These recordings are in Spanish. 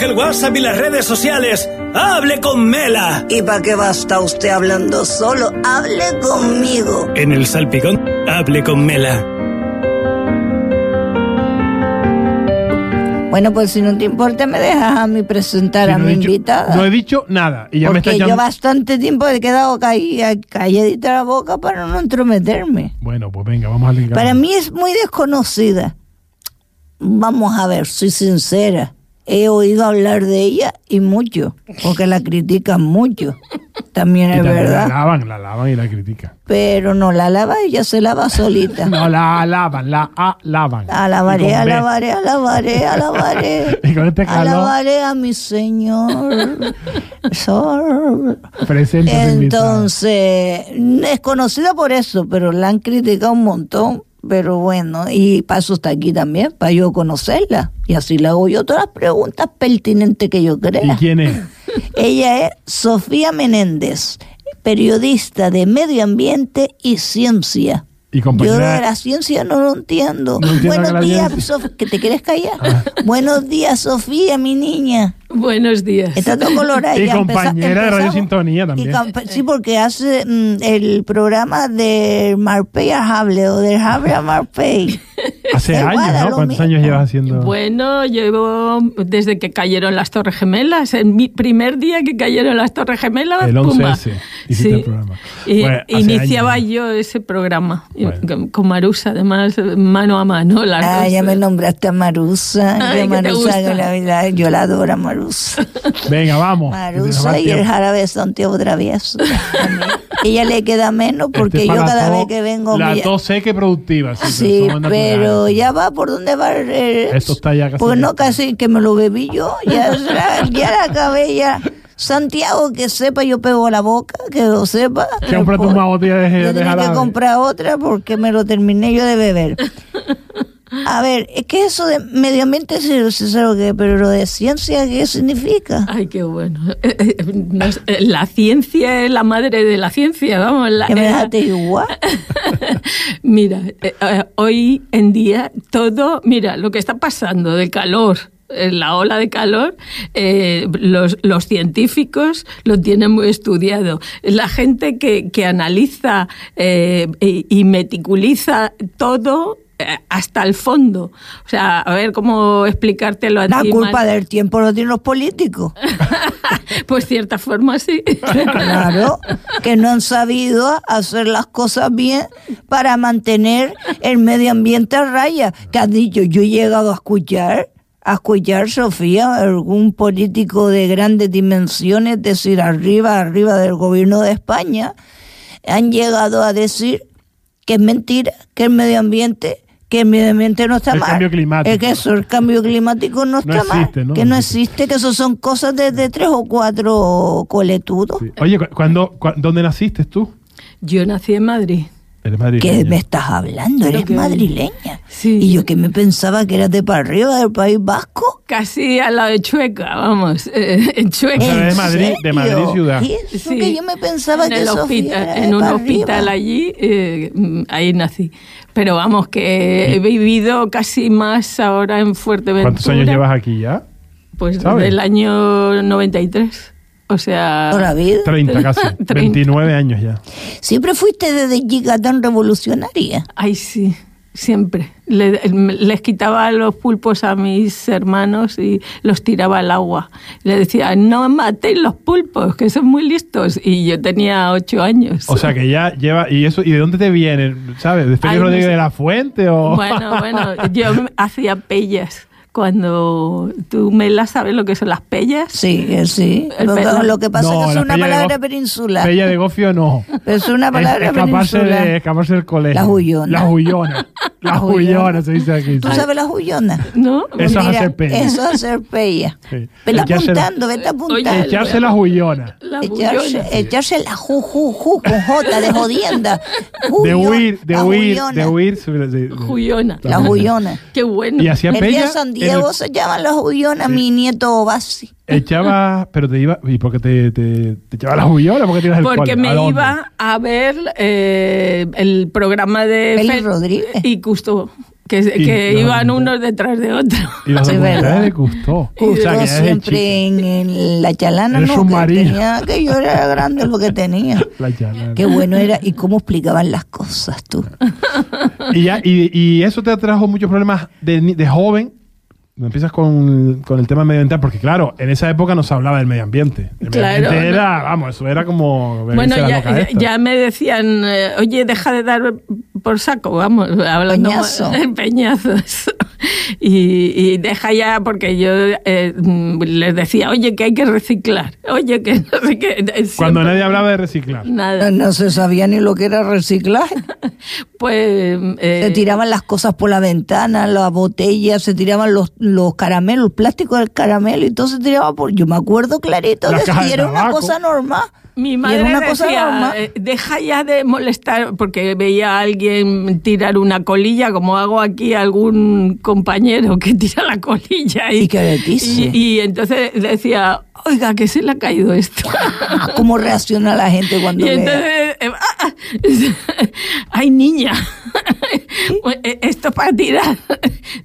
deje el WhatsApp y las redes sociales. ¡Hable con Mela! ¿Y para qué va a estar usted hablando solo? Hable conmigo. En el salpicón, hable con Mela. Bueno, pues si no te importa, me dejas a mí presentar Sí, a no mi dicho- invitada. No he dicho nada. Y ya me porque está yo llamando. bastante tiempo he quedado caí- calladita la boca para no entrometerme. Bueno, pues venga, vamos a ligar. Para mí es muy desconocida. Vamos a ver, soy sincera. He oído hablar de ella y mucho, porque la critican mucho. También Y es también La verdad. alaban, la alaban y la critican. Pero no la lava, ella se lava solita. No, la alaban, la alaban. Alabaré, alabaré, alabaré, alabaré. Y con este calor. Alabaré a mi Señor. Sor. Presente. Entonces, es conocida por eso, pero la han criticado un montón. Pero bueno, y eso está aquí también, para yo conocerla. Y así le hago yo todas las preguntas pertinentes que yo ¿Y crea. quién es? Ella es Sofía Menéndez, periodista de medio ambiente y ciencia. Y Yo compañera. de la ciencia no lo entiendo. No entiendo Buenos días, ciencia- Sof- que te quieres callar. Buenos días, Sofía, mi niña. Buenos días. Está todo colorado. Y ya compañera de Radio. Sintonía también. sí, porque hace mm, el programa de Marpey a Hable o de Hable a Marpey. Hace igual, años, ¿no? ¿Cuántos mismo. años llevas haciendo? Bueno, llevo desde que cayeron las Torres Gemelas, en mi primer día que cayeron las Torres Gemelas, El pumba. 11S, hiciste el programa. Y Bueno, iniciaba años. yo ese programa Bueno. con- Marusa, además mano a mano. Las Ah, dos. ya me nombraste a Marusa. Ay, Yo, que te Marusa, gusta. que la, la- yo la adoro a Marusa. Venga, vamos. Marusa y el jarabe Santiago Travieso. También. Ella le queda menos porque Este yo cada vez que vengo... La mira- tos seca y productiva. Sí, Sí, somos pero ya va por dónde va el... Esto está ya casi Pues no, casi que me lo bebí yo. Ya, la- ya la acabé ya. Santiago, que sepa, yo pego la boca, que lo sepa. Cómprate una botella de- de tenía que comprar otra porque me lo terminé yo de beber. A ver, es que eso de medio ambiente sí, sí sé lo que es, pero lo de ciencia, ¿qué significa? Ay, qué bueno. Eh, eh, eh, la ciencia es la madre de la ciencia, vamos. La, Que me dejaste igual. Mira, hoy en día todo, mira, lo que está pasando del calor, la ola de calor, eh, los, los científicos lo tienen muy estudiado. La gente que, que analiza eh, y, y meticuliza todo hasta el fondo. O sea, a ver cómo explicártelo a La ti. culpa del tiempo lo tienen los políticos. Pues cierta forma sí. Claro, que no han sabido hacer las cosas bien para mantener el medio ambiente a raya. Que has dicho, yo he llegado a escuchar, a escuchar, Sofía, algún político de grandes dimensiones, es decir, arriba, arriba del gobierno de España, han llegado a decir que es mentira, que el medio ambiente que el medio ambiente no está El mal. cambio climático. Es que eso, el cambio climático no está existe, mal. ¿no? Que no existe, que eso son cosas de, de tres o cuatro coletudos. Sí. Oye, cu- ¿cuándo, cu- ¿dónde naciste tú? Yo nací en Madrid. Eres ¿Qué me estás hablando? Eres que- madrileña. Sí. Y yo que me pensaba que eras de para arriba del País Vasco. Casi al lado de Chueca, vamos, eh, en Chueca. O sea, de ¿En Madrid- de? Madrid ciudad. ¿Y eso Sí. que yo me pensaba en que hospital, era de en un hospital arriba. allí, eh, mm, ahí nací. Pero vamos, que he vivido casi más ahora en Fuerteventura. ¿Cuántos años llevas aquí ya? Pues sabes? desde el año 93. O sea, Toda la vida. 30 casi. 30. 29 años ya. Siempre fuiste desde chica tan revolucionaria. ay sí, siempre. Le- les quitaba los pulpos a mis hermanos y los tiraba al agua. Le decía, no matéis los pulpos, que son muy listos. Y yo tenía ocho años. O sea que ya lleva. ¿Y eso? ¿Y de dónde te vienen? ¿Sabes? ¿De Félix no Rodríguez sé. de la Fuente o.? Bueno, bueno, yo hacía pellas. Cuando tú me las sabes lo que son las pellas. Sí, que sí. El Lo, que pasa No, es que es una pella palabra peninsular. Bella de Gofio no. Es una palabra es escaparse, peninsular. de, escaparse del colegio. La huyona. La huyona. La huyona. huyona se dice aquí. ¿Tú sí. sabes la huyona? ¿No? Eso es Mira, hacer pella. Eso es hacer pella. Sí. Vete Echarse la- apuntando, vete apuntando. Oye, Echarse la huyona. La Echarse, bullona. echarse la ju, ju, ju, con J, de jodienda. De Huyona, huir, de la huir, huyona. de huir. sobre- de- de- Juyona. La huyona. Qué bueno. Y día pella. Diego el- se llaman las huyonas, mi nieto Basi. Echaba, pero te iba, ¿y por qué te, te, te echaba la huyona? ¿Por qué te al Porque? ¿A me iba a ver eh, el programa de Félix Rodríguez. y Custo. que, Y que los iban unos detrás de otros. Y los gustó. O sea, siempre en, en la chalana, El ¿no? Que tenía, que yo era grande lo que tenía. La chalana. Qué bueno era y cómo explicaban las cosas tú. Y, ya, y, y eso te trajo muchos problemas de, ni- de joven. No empiezas con, con el tema medioambiental, porque claro, en esa época no se hablaba del medio ambiente. El medio Claro, ambiente no. era, vamos, eso era como... Bueno, la ya, loca ya- esta. ya me decían, eh, oye, deja de dar por saco, vamos, hablando Peñazo. peñazos. Y, y deja ya, porque yo eh, mm, les decía, oye, que hay que reciclar, oye, que no sé qué. eh, Cuando siempre- nadie hablaba de reciclar. Nada. No, se sabía ni lo que era reciclaje. Pues. eh, Se tiraban las cosas por la ventana, las botellas, se tiraban los, los caramelos, el plástico del caramelo y todo se tiraba por... Yo me acuerdo clarito Las de de era una cosa normal. Mi madre era una cosa decía, eh, deja ya de molestar, porque veía a alguien tirar una colilla, como hago aquí algún compañero que tira la colilla. ¿Y qué le dice? Y, y entonces decía, oiga, que se le ha caído esto. Ah, ¿Cómo reacciona la gente cuando Y entonces, eh, ah, ay niña, eh, esto para tirar.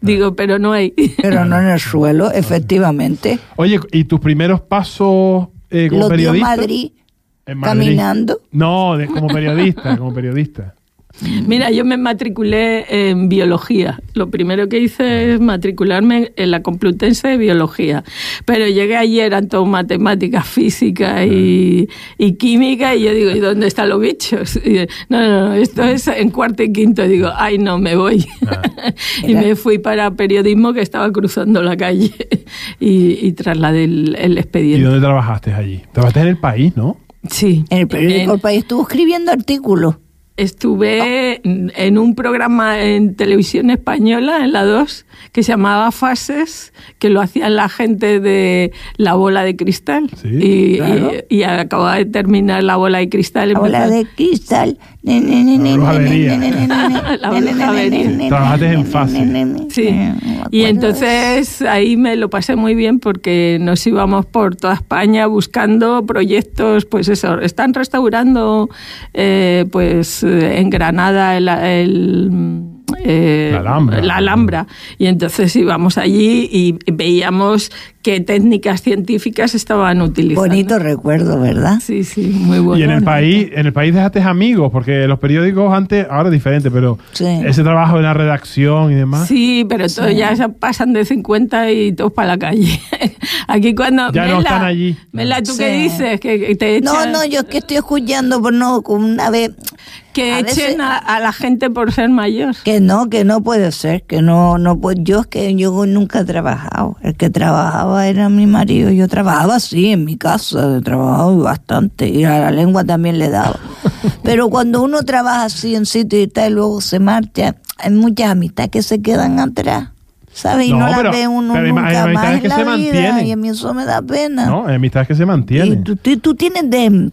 Digo, pero no hay. Pero no en el suelo, efectivamente. Oye, ¿y tus primeros pasos eh, como Los periodista? Madrid En Madrid. caminando. No, de- como periodista, como periodista. Mira, yo me matriculé en biología. Lo primero que hice es matricularme en la Complutense de biología. Pero llegué allí, eran todo matemáticas, física y, y química, y yo digo, ¿y dónde están los bichos? Y, no, no, no, esto es en cuarto y quinto. Digo, ay, no, me voy. y Era- me fui para periodismo que estaba cruzando la calle y, y trasladé el, el ¿Y expediente. dónde trabajaste allí? Trabajaste en el país, ¿no? Sí. En el periódico En- El País estuvo escribiendo artículos. Estuve en un programa en televisión española, en la 2, que se llamaba Fases, que lo hacían la gente de La Bola de Cristal. Sí, y, claro. y, y acababa de terminar La Bola de Cristal. La bola de cristal. La La Trabajaste en ne, Sí. Y entonces ahí me lo pasé muy bien porque nos íbamos por toda España buscando proyectos, pues eso, están restaurando eh, pues eh, en Granada el, el, eh, La Alhambra. la Alhambra. Y entonces íbamos allí y veíamos qué técnicas científicas estaban utilizando. Bonito recuerdo, ¿verdad? Sí, sí, muy bueno. y en el país, en el país dejaste amigos, porque los periódicos antes, ahora es diferente, pero Sí. ese trabajo en la redacción y demás. Sí, pero todos ya pasan de 50 y todos para la calle. Aquí cuando... Ya no están allí. Mela, ¿tú Sí. qué dices? Que, que te No, echan, no, yo es que estoy escuchando, por no, como una vez. que a echen veces- a, a la gente por ser mayor. Que no, que no puede ser, que no, no pues yo es que yo nunca he trabajado. El que trabajaba era mi marido. Yo trabajaba sí en mi casa, he trabajado bastante y a la lengua también le daba. Pero cuando uno trabaja así en sitio y tal y luego se marcha, hay muchas amistades que se quedan atrás. ¿Sabes? Y No, no, las pero- ve uno pero nunca más en que la se vida mantienen. y a mí eso me da pena. ¿No? Hay amistades que se Y mantienen. tú, tú, tú tienes de,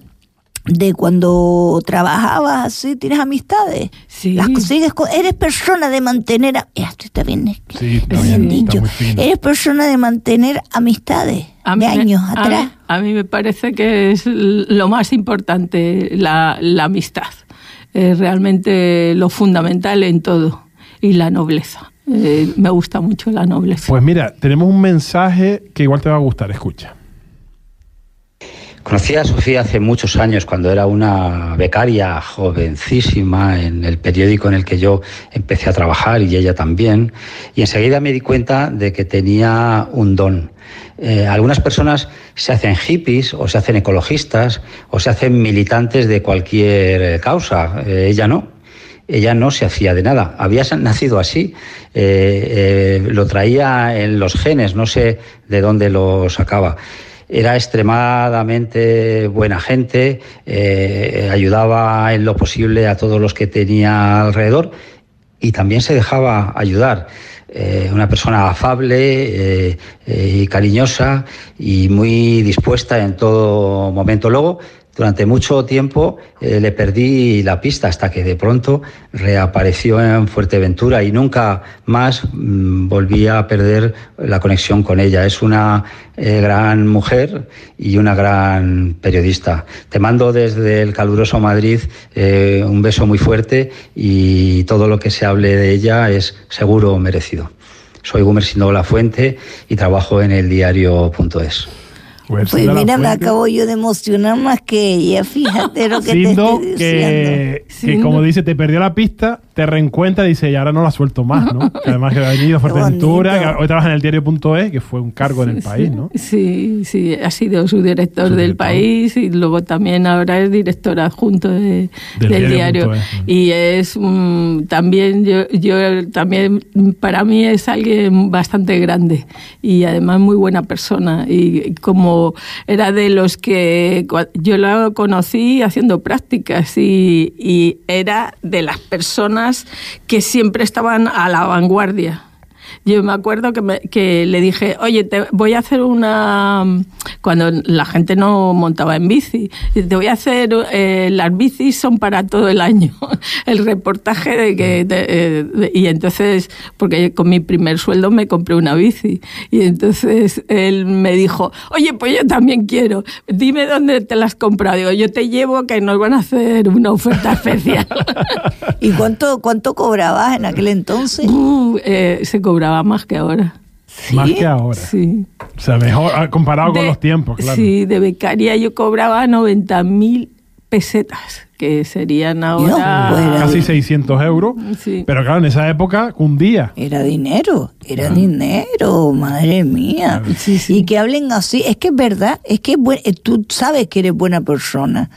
de cuando trabajabas así, tienes amistades. Sí. Las sigues con- eres persona de mantener. a- esto está bien, es- Sí, está bien, dicho. Eres persona de mantener amistades A de me- años a atrás. mí- A mí, me parece que es lo más importante, la, la amistad. Es realmente lo fundamental en todo. Y la nobleza. Eh, me gusta mucho la nobleza. Pues mira, tenemos un mensaje que igual te va a gustar, escucha. Conocí a Sofía hace muchos años cuando era una becaria jovencísima en el periódico en el que yo empecé a trabajar y ella también. Y enseguida me di cuenta de que tenía un don. Eh, algunas personas se hacen hippies o se hacen ecologistas o se hacen militantes de cualquier eh, causa. Eh, ella no. Ella no se hacía de nada. Había nacido así. Lo traía en los genes. No sé de dónde lo sacaba era extremadamente buena gente, eh, ayudaba en lo posible a todos los que tenía alrededor y también se dejaba ayudar. Eh, una persona afable eh, y cariñosa y muy dispuesta en todo momento. Luego Durante mucho tiempo eh, le perdí la pista hasta que de pronto reapareció en Fuerteventura y nunca más mm, volví a perder la conexión con ella. Es una eh, gran mujer y una gran periodista. Te mando desde el caluroso Madrid eh, un beso muy fuerte y todo lo que se hable de ella es seguro merecido. Soy Gumersindo La Fuente y trabajo en el diario.es. Pues mira, me acabo yo de emocionar más que ella, fíjate lo que Sindo, te estoy que, que como dice, te perdió la pista, te reencuentra y dice, y ahora no la suelto más, ¿no? Que además que ha venido a Fuerteventura, que hoy trabaja en el diario.es, que fue un cargo en el país, ¿no? Sí, sí, ha sido su director Su del país y luego también ahora es director adjunto de- Del del, diario es, Y es también, yo, yo también, para mí es alguien bastante grande y además muy buena persona. Y como era de los que yo lo conocí haciendo prácticas y era de las personas que siempre estaban a la vanguardia. Yo me acuerdo que, me- que le dije, oye, te voy a hacer una... Cuando la gente no montaba en bici, te voy a hacer... eh, las bicis son para todo el año. El reportaje de que... de- eh, de- y entonces, porque con mi primer sueldo me compré una bici. Y entonces él me dijo, oye, pues yo también quiero. Dime dónde te las has comprado. Digo, yo te llevo que nos van a hacer una oferta especial. ¿Y cuánto, cuánto cobrabas en aquel entonces? Uh, eh, se cobraba más que ahora. Más que ahora. Sí. O sea, mejor ah, comparado con De- los tiempos, claro. Sí, de becaria yo cobraba 90 mil pesetas, que serían ahora... Casi 600 euros. Sí. Pero claro, en esa época, un día. Era dinero, era dinero, madre mía. Sí, sí. Y que hablen así, es que es verdad, es que es buen- eh, tú sabes que eres buena persona.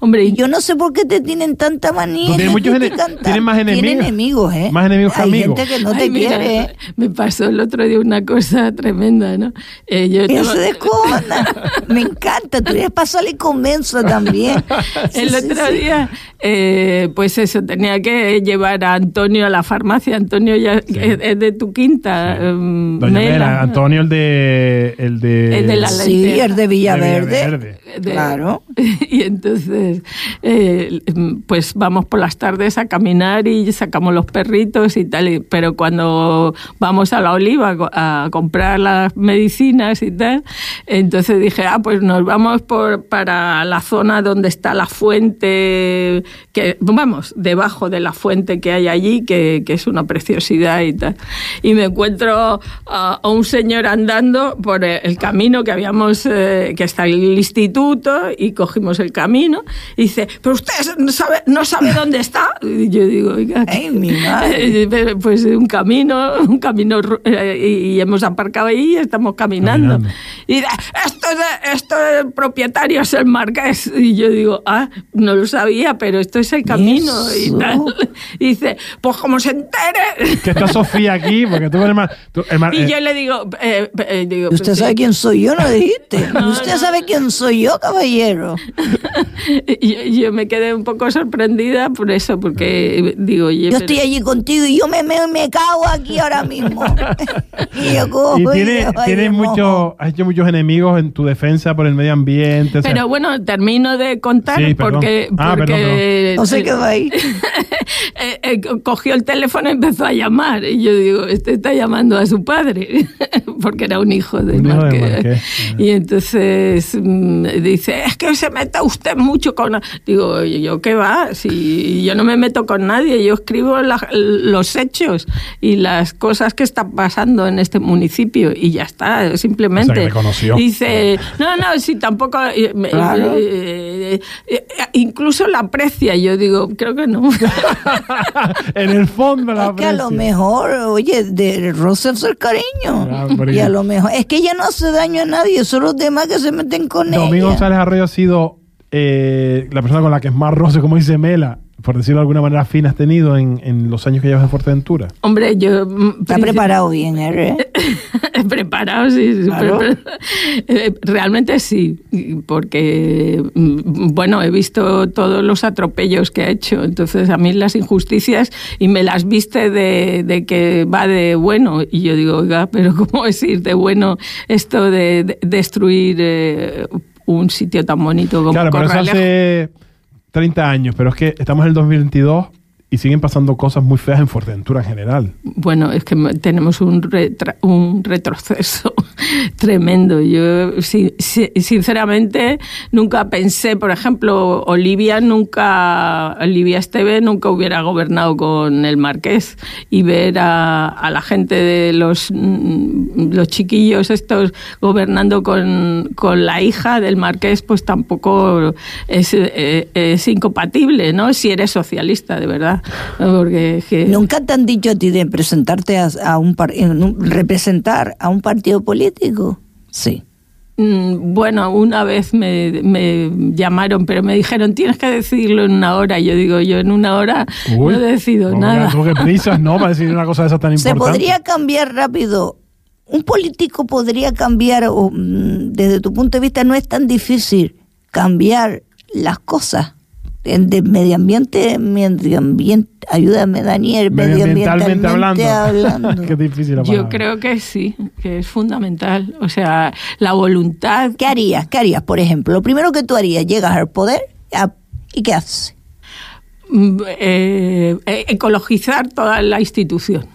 Hombre, Y yo no sé por qué te tienen tanta manía. De muchos ene- tienes más tanto. Tienes enemigos. enemigos, ¿eh? Más enemigos que Hay amigos. gente que no te mira, quiere. ¿eh? Me pasó el otro día una cosa tremenda, ¿no? Eh, yo estaba- se descojona. Me encanta. Tú eres para salir con mensa también. El Sí, otro sí, sí. día, eh, pues eso, tenía que llevar a Antonio a la farmacia. Antonio ya es, es de tu quinta. em, Doña Mela. Mela, Antonio, el de. El de. El de la Sí, el de Villaverde. Villaverde. De- Claro. Y entonces, eh, pues vamos por las tardes a caminar y sacamos los perritos y tal. Pero cuando vamos a la oliva a co- a comprar las medicinas y tal, entonces dije, ah, pues nos vamos por, para la zona donde está la fuente, que vamos, debajo de la fuente que hay allí, que, es una preciosidad y tal. Y me encuentro a, un señor andando por el, el camino que habíamos, eh, que está el instituto, y cogimos el camino, y dice, pero usted no sabe, no sabe dónde está. Y yo digo, oiga, Ay, mi madre. eh, pues un camino, un camino, eh, y, y hemos aparcado ahí y estamos caminando. Caminando. Y dice, esto, es esto el propietario es el marqués. Y yo digo, ah, no lo sabía, pero esto es el camino. Y, Eso. tal. Y dice, pues como se entere. Que está Sofía aquí, porque tú eres más. tú- el mar- Y eh, yo le digo, eh, eh, digo ¿Usted pues sabe sí. quién soy yo? No dijiste. ¿Usted sabe quién soy yo, caballero? Y yo, yo me quedé un poco sorprendida por eso, porque digo, Yo pero- estoy allí contigo y yo me, me, me cago aquí ahora mismo. y yo cojo y y tienes mucho, has hecho muchos enemigos en tu defensa por el medio ambiente. o sea, Pero bueno, termino de contar Sí, porque, Ah, perdón, porque No sé qué va ahí. eh, eh, cogió el teléfono y empezó a llamar. Y yo digo, este está llamando a su padre, porque era un hijo de Un hijo de Marqués. Y entonces mm, dice, es que se meta usted mucho con... Digo, "Oye, ¿yo qué va? Si yo no me meto con nadie, yo escribo la- los hechos y las cosas que están pasando en este municipio y ya está, simplemente. O sea. Dice, no, no, si tampoco... Claro. eh, eh, eh, incluso la aprecia, yo digo, creo que no. en el fondo la Es que a lo mejor, oye, de roce el cariño. Ah, y a lo mejor, es que ella no hace daño a nadie, son los demás que se meten con Domingo ella. González Arroyo ha sido eh, la persona con la que es más roce, como dice Mela, por decirlo de alguna manera, fina has tenido en, en los años que llevas en Fuerteventura. Hombre, yo... mm, Está princip- preparado bien, ¿eh? Preparado, sí. Claro. Eh, Realmente sí, porque, mm, bueno, he visto todos los atropellos que ha hecho, entonces a mí las injusticias y me las viste de, de que va de bueno, y yo digo, oiga, pero ¿cómo es ir de bueno esto de, de- destruir... eh, un sitio tan bonito como Claro, pero eso hace 30 años, pero es que estamos en el 2022 y siguen pasando cosas muy feas en Fuerteventura en general. Bueno, es que tenemos un, un retroceso tremendo. Yo, si- si- sinceramente, nunca pensé, por ejemplo, Olivia nunca, Olivia Esteve nunca hubiera gobernado con el Marqués y ver a, a la gente de los, mm, los chiquillos estos gobernando con, con la hija del Marqués, pues tampoco es, eh, es incompatible, ¿no? Si eres socialista, de verdad. Porque es que- ¿Nunca te han dicho a ti de presentarte a, a un, par- en un- representar a un partido político? Sí. Mm, Bueno, una vez me, me llamaron, pero me dijeron, tienes que decidirlo en una hora. Yo digo, yo en una hora Uy, no decido nada. Prisas, ¿no? Para decir una cosa de esa tan Se importante. podría cambiar rápido. Un político podría cambiar, o, mm, desde tu punto de vista, no es tan difícil cambiar las cosas. En- De medio ambiente, medio ambiente, ayúdame Daniel, Medioambientalmente hablando. hablando. qué difícil la Yo creo que sí, que es fundamental. O sea, la voluntad. ¿Qué harías? ¿Qué harías, por ejemplo? Lo primero que tú harías, llegas al poder y ¿qué haces? mm, eh, eh, ecologizar toda la institución.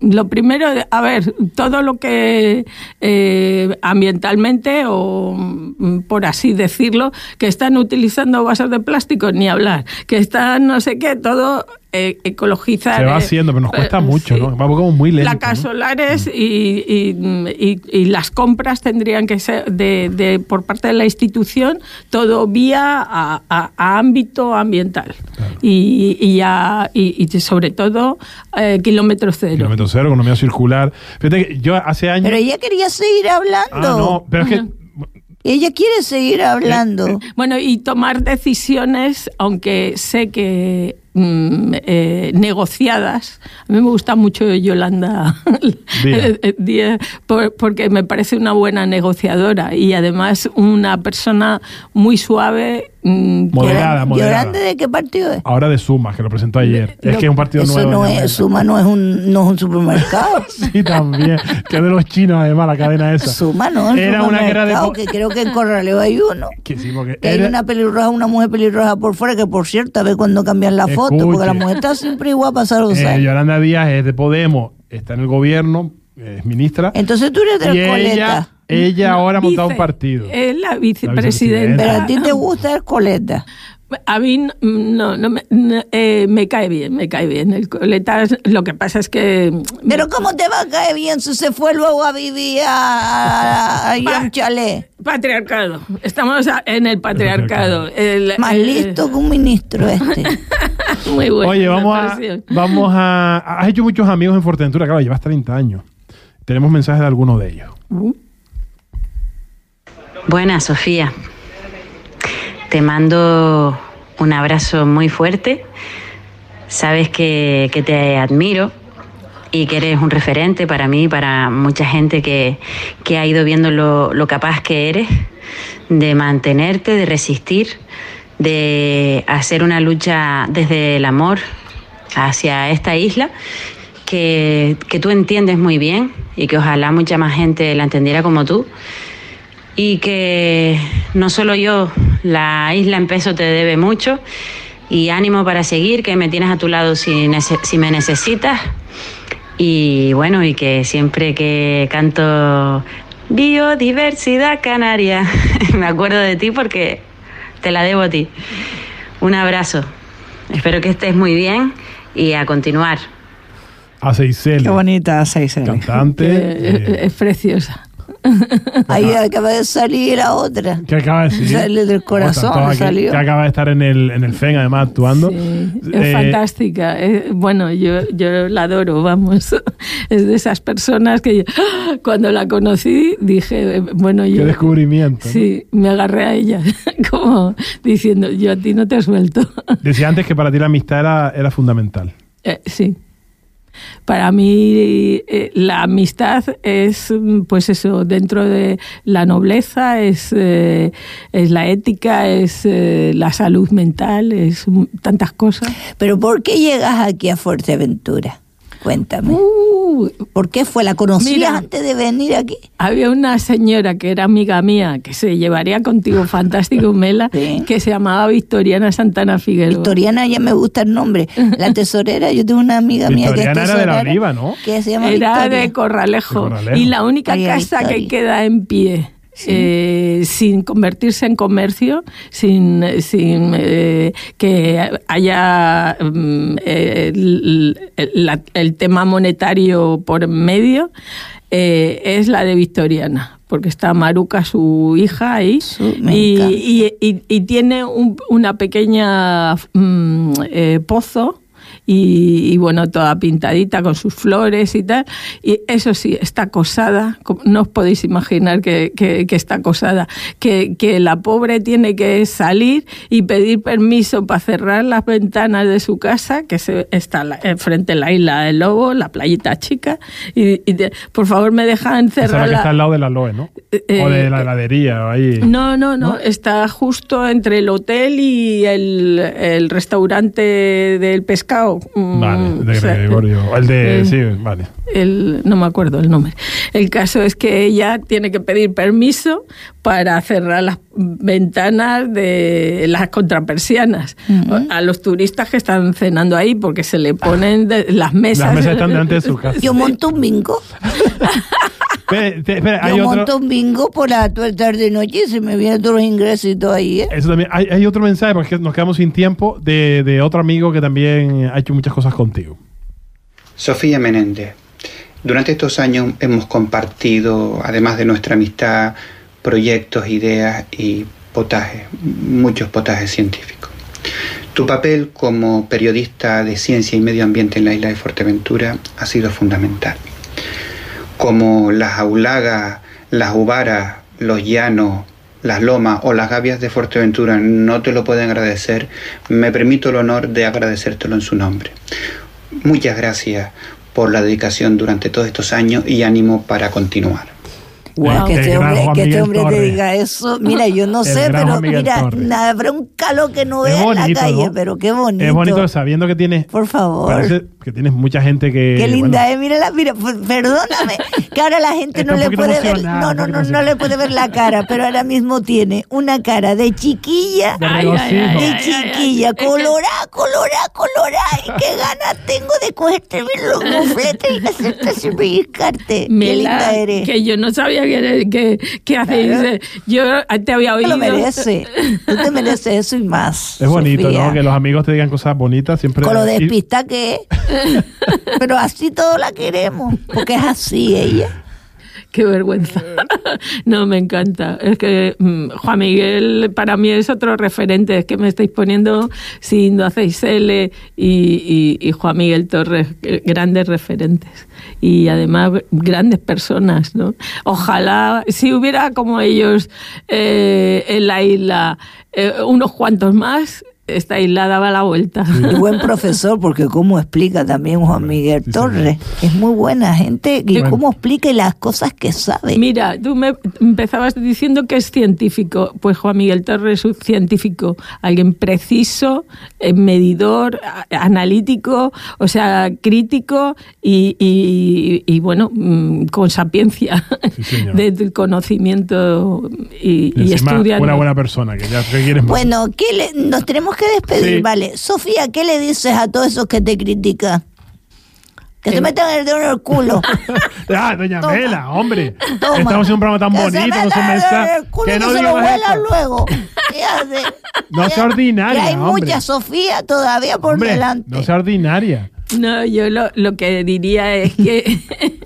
Lo primero, a ver, todo lo que eh, ambientalmente o mm, por así decirlo, que están utilizando vasos de plástico, ni hablar, que están no sé qué, todo eh, ecologizar. Se va eh, haciendo, pero nos cuesta eh, mucho, sí. ¿no? Va como muy lento. Placas ¿no? solares y, y- y- y las compras tendrían que ser de, de- por parte de la institución todo vía a, a- a ámbito ambiental y, y, a- y- y sobre todo eh, kilómetro cero. Kilómetro cero, economía circular. Fíjate que yo hace años. Pero ella quería seguir hablando. ah, no, pero es que. Ella quiere seguir hablando. Bueno, y tomar decisiones, aunque sé que mm, eh, negociadas. A mí me gusta mucho Yolanda Díaz. Díaz, por- porque me parece una buena negociadora y además una persona muy suave. mm, Moderada, moderada. ¿Llorande de qué partido es? Ahora de Suma, que lo presentó ayer. Lo- es que es un partido Eso nuevo. no es. Suma no es un, no es un supermercado. Sí, también. Que es de los chinos, además, la cadena esa. Suma no es un Era una guerra de. que creo que en Corraleo hay uno. Que sí, porque Que hay era- una pelirroja, una mujer pelirroja por fuera, que por cierto, a ver cuando cambian la foto, porque Escuche. la mujer está siempre igual a pasar los eh, años. Yolanda Díaz es de Podemos, está en el gobierno, es ministra. Entonces tú eres y de ella, Coleta. ella ahora ha montado un Vice- partido. Es la La vicepresidenta. Pero a ti te gusta el Coleta. A mí no, no, no me, no, eh, me cae bien, me cae bien. El coleta, lo que pasa es que... Pero ¿cómo te va a caer bien si se fue luego a vivir a, a, chalet? Patriarcado. Estamos a- en el patriarcado. El- Más el- listo que un ministro este. Muy bueno. Oye, vamos a, vamos a. Has hecho muchos amigos en Fuerteventura, claro, llevas 30 años. Tenemos mensajes de algunos de ellos. Buenas, Sofía. Te mando un abrazo muy fuerte. Sabes que, que te admiro y que eres un referente para mí para mucha gente que, que ha ido viendo lo, lo capaz que eres de mantenerte, de resistir, de hacer una lucha desde el amor hacia esta isla que, que tú entiendes muy bien y que ojalá mucha más gente la entendiera como tú y que no solo yo, la isla en peso te debe mucho y ánimo para seguir, que me tienes a tu lado si, nece- si me necesitas y bueno, y que siempre que canto biodiversidad canaria, me acuerdo de ti porque te la debo a ti. Un abrazo, espero que estés muy bien y a continuar. A Seisel, Qué bonita, Seisel. cantante. eh, es preciosa. Ahí acaba de salir la otra. que acaba de decir. Sale del corazón, salió. Que acaba de estar en el, en el FEN, además, actuando. Sí, es Eh, fantástica. Eh, bueno, yo, yo la adoro, vamos. Es de esas personas que yo, cuando la conocí dije, eh, bueno, yo... Qué descubrimiento. ¿no? Sí, me agarré a ella, como diciendo, yo a ti no te suelto. Decía antes que para ti la amistad era, era fundamental. Eh, sí. Para mí eh, la amistad es, pues eso, dentro de la nobleza, es, eh, es la ética, es eh, la salud mental, es tantas cosas. Pero ¿por qué llegas aquí a Fuerteventura? Cuéntame. Uh, ¿Por qué fue? ¿La conocías Mira. antes de venir aquí? había una señora que era amiga mía, que se llevaría contigo fantástico, Mela, Sí. que se llamaba Victoriana Santana Figueroa. Victoriana ya me gusta el nombre. La tesorera, yo tengo una amiga mía que es Victoriana era de la tesorera, Oliva, ¿no? Que se llama Era Victoria. de Corralejo. De Corralejo. Y la única María casa que queda en pie. Eh, sin convertirse en comercio, sin, sin eh, que haya mm, eh, el, el- la- el tema monetario por medio, eh, es la de Victoriana, porque está Maruca, su hija, ahí, y, y- y- y tiene un- una pequeña mm, eh, pozo y, y, bueno, toda pintadita con sus flores y tal. Y eso sí, está acosada, como- no os podéis imaginar que, que- que está acosada, que, que la pobre tiene que salir y pedir permiso para cerrar las ventanas de su casa, que se, está la- enfrente de la isla del Lobo, la playita chica, y, y de- por favor me dejan Esa es la cerrar que está al lado de la Loe, ¿no? Eh, o de eh, la heladería, o ahí. No, no, no, está justo entre el hotel y el, el restaurante del pescado. Mm, Vale, de o sea, Gregorio. El de. eh, sí, vale. el- no me acuerdo el nombre. El caso es que ella tiene que pedir permiso para cerrar las ventanas de las contrapersianas a los turistas que están cenando ahí porque se le ponen de- las mesas. Las mesas están delante de su casa. Yo monto un bingo. Espera, hay Yo otro. monto un bingo por la tarde y noche y se me vienen todos los ingresos y todo ahí, ¿eh? Eso también. Hay, hay otro mensaje, porque nos quedamos sin tiempo, de, de otro amigo que también ha hecho muchas cosas contigo. Sofía Menéndez. Durante estos años hemos compartido, además de nuestra amistad, proyectos, ideas y potajes, muchos potajes científicos. Tu papel como periodista de ciencia y medio ambiente en la isla de Fuerteventura ha sido fundamental. Como las aulagas, las ubaras, los llanos, las lomas o las gavias de Fuerteventura no te lo pueden agradecer, me permito el honor de agradecértelo en su nombre. Muchas gracias por la dedicación durante todos estos años y ánimo para continuar. Que este hombre, que este hombre te diga eso. Mira, yo no El sé, pero mira, Torres. nada, habrá un calor que no vea en la calle, ¿no? pero qué bonito. Es bonito sabiendo que tienes. Por favor. Parece que tienes mucha gente que. Qué linda bueno, es, mírala, mira, pues, perdóname, que ahora la gente Está no le puede ver, no, no, no, no le puede ver la cara, pero ahora mismo tiene una cara de chiquilla, De Ay, de ay, chiquilla, colorá, colorá, colorá, y qué ganas tengo de cogerte los mufletes y hacerte pellizcarte. Qué linda eres. que yo no sabía que, que, que hacéis. Claro. eh, Yo te había Te oído. lo merece, tú te mereces eso y más. Es bonito, Sofía. ¿no? Que los amigos te digan cosas bonitas siempre. Con lo despista que es. Pero así todos la queremos, porque es así ella. Qué vergüenza. No, me encanta. Es que mm, Juan Miguel para mí es otro referente. Es que me estáis poniendo Sindo Aceisele y, y, Juan Miguel Torres, eh, grandes referentes. Y además grandes personas, ¿no? Ojalá, si hubiera como ellos eh, en la isla eh, unos cuantos más, esta isla daba la vuelta. Y buen profesor, porque cómo explica también Juan Miguel sí, Torres. Es muy buena gente y Bueno. cómo explica las cosas que sabe. Mira, tú me empezabas diciendo que es científico. Pues Juan Miguel Torres es un científico, alguien preciso, eh, medidor, analítico, o sea, crítico y, y- y, bueno, mm, con sapiencia Sí, del conocimiento y, y y encima estudiando. una buena persona, que ya que quieres más. Bueno, ¿qué le- nos tenemos que despedir, Sí. vale. Sofía, ¿qué le dices a todos esos que te critican? Que se metan el dedo en el culo. Ah, doña Toma. Mela, hombre. Toma. Estamos haciendo un programa tan Que se bonito, su el dedo mensaje. en el culo y Que que no se lo luego. Fíjate. No sea ordinaria, Que hay hombre. mucha Sofía todavía por Hombre, delante. no sea ordinaria. No, yo lo, lo que diría es que,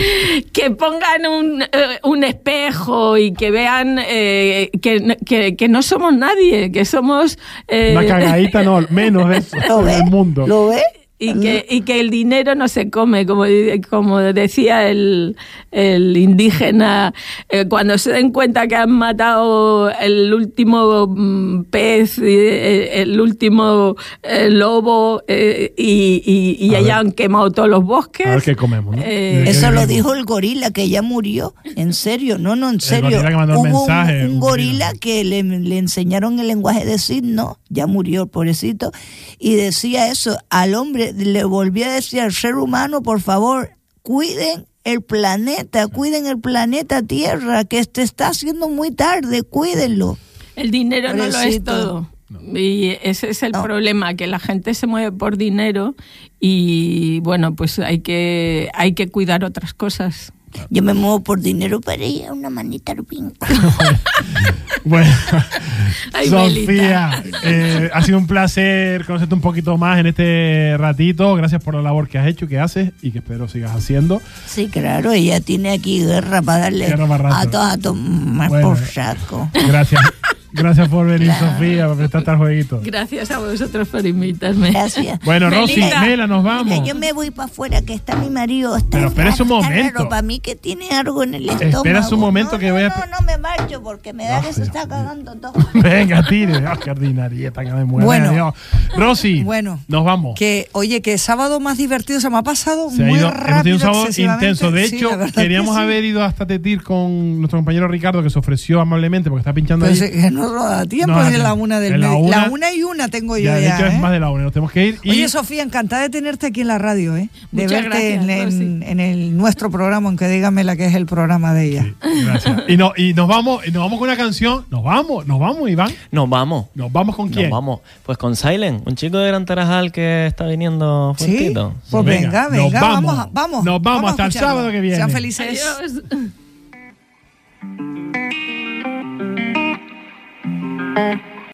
que pongan un, eh, un espejo y que vean eh, que, no- que, que no somos nadie, que somos... eh, Una cagadita, no, menos de eso ¿Lo en ves? el mundo. ¿Lo ves? Y que, y que el dinero no se come, como, como decía el, el indígena, eh, cuando se den cuenta que han matado el último mm, pez, eh, el último eh, lobo eh, y, y- y A ver. hayan quemado todos los bosques. A ver qué comemos, ¿no? Eh, ¿De qué Eso lo dijo el gorila que ya murió. En serio, no, no, en serio. gorila que mandó el Hubo mensaje, un, un gorila que le, le enseñaron el lenguaje de signos, ya murió el pobrecito, y decía eso, al hombre le, volví a decir al ser humano, por favor, cuiden el planeta, cuiden el planeta Tierra, que este está haciendo muy tarde, cuídenlo. El dinero no lo es todo. Y ese es el No. problema, que la gente se mueve por dinero y bueno, pues hay que, hay que cuidar otras cosas. Yo me muevo por dinero para ir a una manita al vinco. Bueno, Ay, Sofía, eh, ha sido un placer conocerte un poquito más en este ratito. Gracias por la labor que has hecho, que haces y que espero sigas haciendo. Sí, claro, ella tiene aquí guerra para darle Guerra para rato. a todos a tomar Bueno. por saco. Gracias. Gracias por venir, Sofía, por prestarte al jueguito. Gracias a vosotros por invitarme. Gracias. Bueno, Rosy. Mela, nos Mira, vamos. yo me voy para afuera, que está mi marido. Está Pero espérese un momento. raro Para mí que tiene algo en el estómago. Espérese un momento no, que no, voy a- No, no me marcho porque me da que se está cagando todo. Venga, tire. Ah, qué ordinarieta que me muere. Bueno. Dios. Rosy, Bueno. nos vamos. Que, oye, que sábado más divertido se me ha pasado Se ha muy ido, hemos tenido rápido, un sábado intenso. De hecho, que queríamos sí. haber ido hasta Tetir con nuestro compañero Ricardo, que se ofreció amablemente porque está pinchando Pues ahí. No da tiempo, No es la una del la una- La una y una tengo yo Ya, ya. de hecho, ¿eh? es más de la una. Nos tenemos que ir. Y Oye, Sofía, encantada de tenerte aquí en la radio, ¿eh? De Muchas verte gracias, en, Rosy. en- en el nuestro programa, aunque dígame la que es el programa de ella. Gracias. Y, no, y nos vamos y nos vamos con una canción. Nos vamos, nos vamos, Iván. Nos vamos. Nos vamos con quién. Nos vamos. Pues con Silent, un chico de Gran Tarajal que está viniendo ¿Sí? fuertito. Pues Venga, venga, nos venga, vamos. vamos, vamos. Nos vamos a hasta el sábado que viene. Sean felices. Adiós. Mm-hmm.